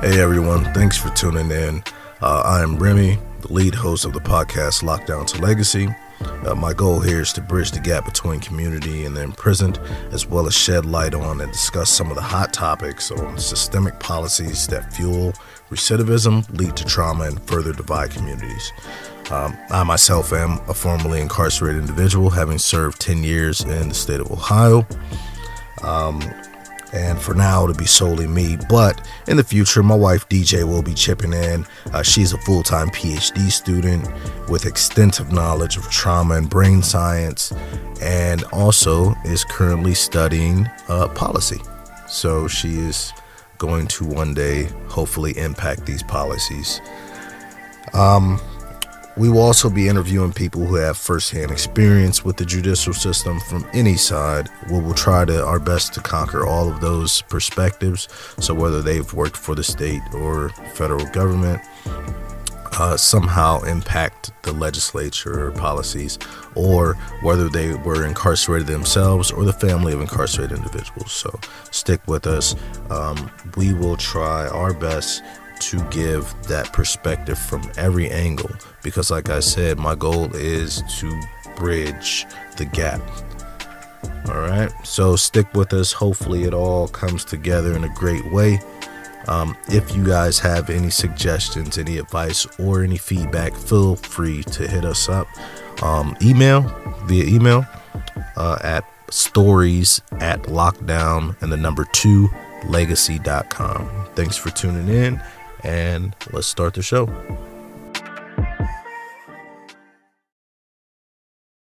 Hey everyone, thanks for tuning in. Uh, I am Remy, the lead host of the podcast Lockdown to Legacy. Uh, my goal here is to bridge the gap between community and the imprisoned, as well as shed light on and discuss some of the hot topics on systemic policies that fuel recidivism, lead to trauma, and further divide communities. Um, I myself am a formerly incarcerated individual, having served 10 years in the state of Ohio. Um, and for now to be solely me. But in the future, my wife DJ will be chipping in. Uh, she's a full time PhD student with extensive knowledge of trauma and brain science, and also is currently studying uh, policy. So she is going to one day hopefully impact these policies. Um, we will also be interviewing people who have firsthand experience with the judicial system from any side. We will try to our best to conquer all of those perspectives. So whether they've worked for the state or federal government, uh, somehow impact the legislature policies, or whether they were incarcerated themselves or the family of incarcerated individuals. So stick with us. Um, we will try our best to give that perspective from every angle because, like I said, my goal is to bridge the gap. All right, so stick with us. Hopefully, it all comes together in a great way. Um, if you guys have any suggestions, any advice, or any feedback, feel free to hit us up. Um, email via email uh, at stories at lockdown and the number two legacy.com. Thanks for tuning in and let's start the show.